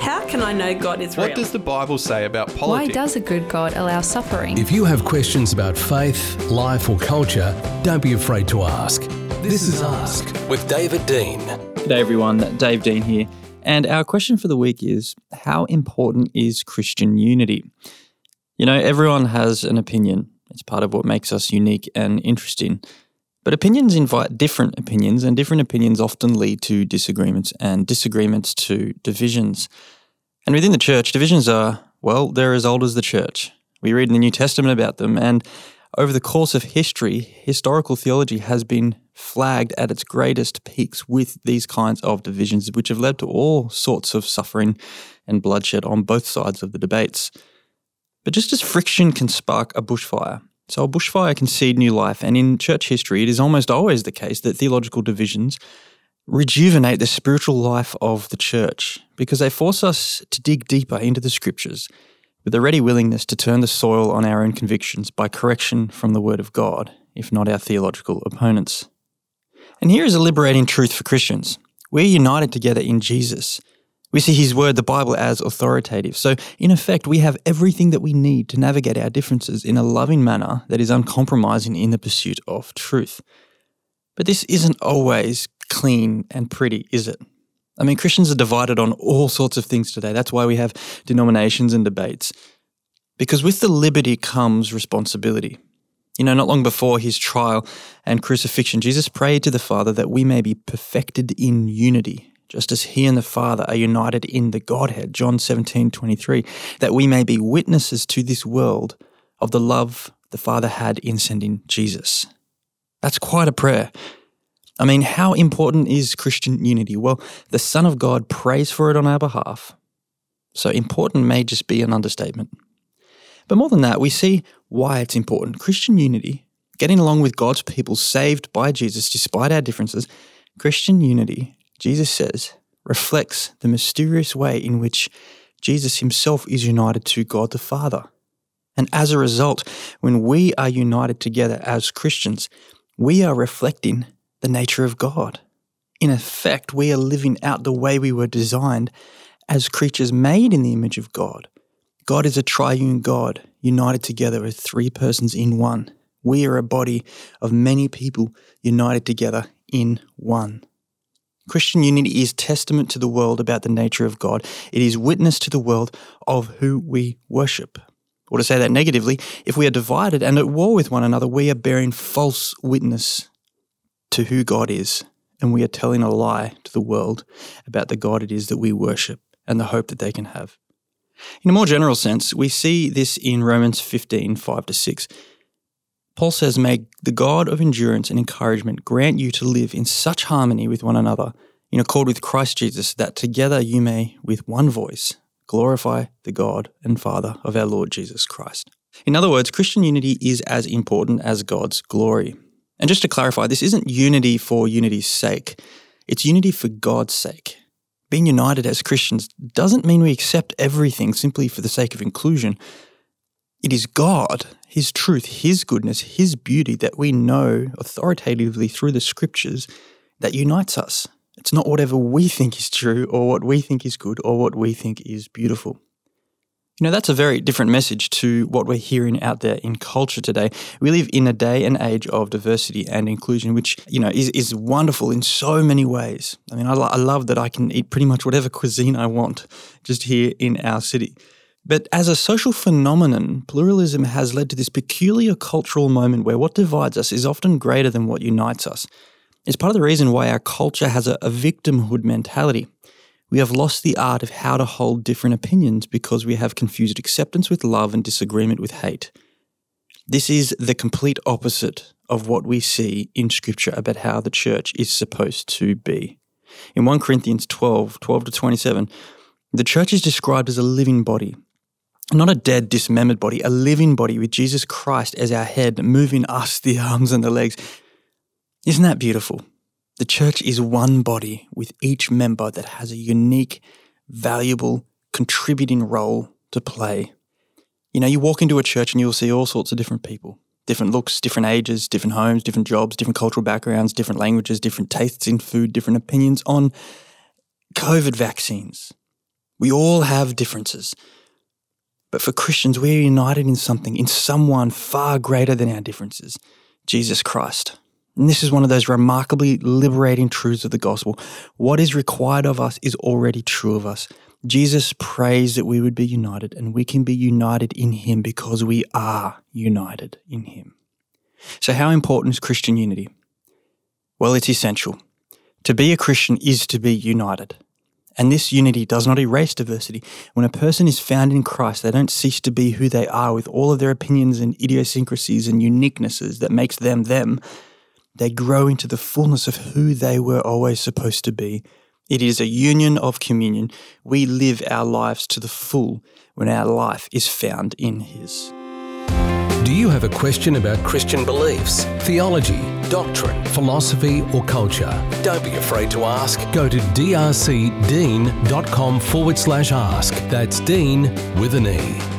How can I know God is real? What does the Bible say about politics? Why does a good God allow suffering? If you have questions about faith, life, or culture, don't be afraid to ask. This is Ask with David Dean. G'day everyone, Dave Dean here. And our question for the week is How important is Christian unity? You know, everyone has an opinion. It's part of what makes us unique and interesting. But opinions invite different opinions, and different opinions often lead to disagreements, and disagreements to divisions. And within the church, divisions are, well, they're as old as the church. We read in the New Testament about them, and over the course of history, historical theology has been flagged at its greatest peaks with these kinds of divisions, which have led to all sorts of suffering and bloodshed on both sides of the debates. But just as friction can spark a bushfire, so a bushfire can seed new life, and in church history, it is almost always the case that theological divisions rejuvenate the spiritual life of the church because they force us to dig deeper into the scriptures with a ready willingness to turn the soil on our own convictions by correction from the Word of God, if not our theological opponents. And here is a liberating truth for Christians. We're united together in Jesus. We see His Word, the Bible, as authoritative. So, in effect, we have everything that we need to navigate our differences in a loving manner that is uncompromising in the pursuit of truth. But this isn't always clean and pretty, is it? I mean, Christians are divided on all sorts of things today. That's why we have denominations and debates. Because with the liberty comes responsibility. You know, not long before his trial and crucifixion, Jesus prayed to the Father that we may be perfected in unity, just as he and the Father are united in the Godhead, John 17, 23, that we may be witnesses to this world of the love the Father had in sending Jesus. That's quite a prayer. I mean, how important is Christian unity? Well, the Son of God prays for it on our behalf. So important may just be an understatement. But more than that, we see why it's important. Christian unity, getting along with God's people saved by Jesus despite our differences, Christian unity, Jesus says, reflects the mysterious way in which Jesus himself is united to God the Father. And as a result, when we are united together as Christians, we are reflecting the nature of God. In effect, we are living out the way we were designed as creatures made in the image of God. God is a triune God, united together as three persons in one. We are a body of many people united together in one. Christian unity is testament to the world about the nature of God. It is witness to the world of who we worship. Or to say that negatively, if we are divided and at war with one another, we are bearing false witness to who God is, and we are telling a lie to the world about the God it is that we worship and the hope that they can have. In a more general sense, we see this in Romans 15 5 to 6. Paul says, May the God of endurance and encouragement grant you to live in such harmony with one another, in accord with Christ Jesus, that together you may, with one voice, glorify the God and Father of our Lord Jesus Christ. In other words, Christian unity is as important as God's glory. And just to clarify, this isn't unity for unity's sake, it's unity for God's sake. Being united as Christians doesn't mean we accept everything simply for the sake of inclusion. It is God, His truth, His goodness, His beauty that we know authoritatively through the scriptures that unites us. It's not whatever we think is true or what we think is good or what we think is beautiful. You know, that's a very different message to what we're hearing out there in culture today. We live in a day and age of diversity and inclusion, which, you know, is, is wonderful in so many ways. I mean, I, lo- I love that I can eat pretty much whatever cuisine I want just here in our city. But as a social phenomenon, pluralism has led to this peculiar cultural moment where what divides us is often greater than what unites us. It's part of the reason why our culture has a, a victimhood mentality. We have lost the art of how to hold different opinions because we have confused acceptance with love and disagreement with hate. This is the complete opposite of what we see in Scripture about how the church is supposed to be. In 1 Corinthians 12 12 to 27, the church is described as a living body, not a dead, dismembered body, a living body with Jesus Christ as our head, moving us the arms and the legs. Isn't that beautiful? The church is one body with each member that has a unique, valuable, contributing role to play. You know, you walk into a church and you'll see all sorts of different people different looks, different ages, different homes, different jobs, different cultural backgrounds, different languages, different tastes in food, different opinions on COVID vaccines. We all have differences. But for Christians, we're united in something, in someone far greater than our differences Jesus Christ. And this is one of those remarkably liberating truths of the gospel. What is required of us is already true of us. Jesus prays that we would be united, and we can be united in Him because we are united in Him. So, how important is Christian unity? Well, it's essential. To be a Christian is to be united. And this unity does not erase diversity. When a person is found in Christ, they don't cease to be who they are with all of their opinions and idiosyncrasies and uniquenesses that makes them them. They grow into the fullness of who they were always supposed to be. It is a union of communion. We live our lives to the full when our life is found in His. Do you have a question about Christian beliefs, theology, doctrine, philosophy, or culture? Don't be afraid to ask. Go to drcdean.com forward slash ask. That's Dean with an E.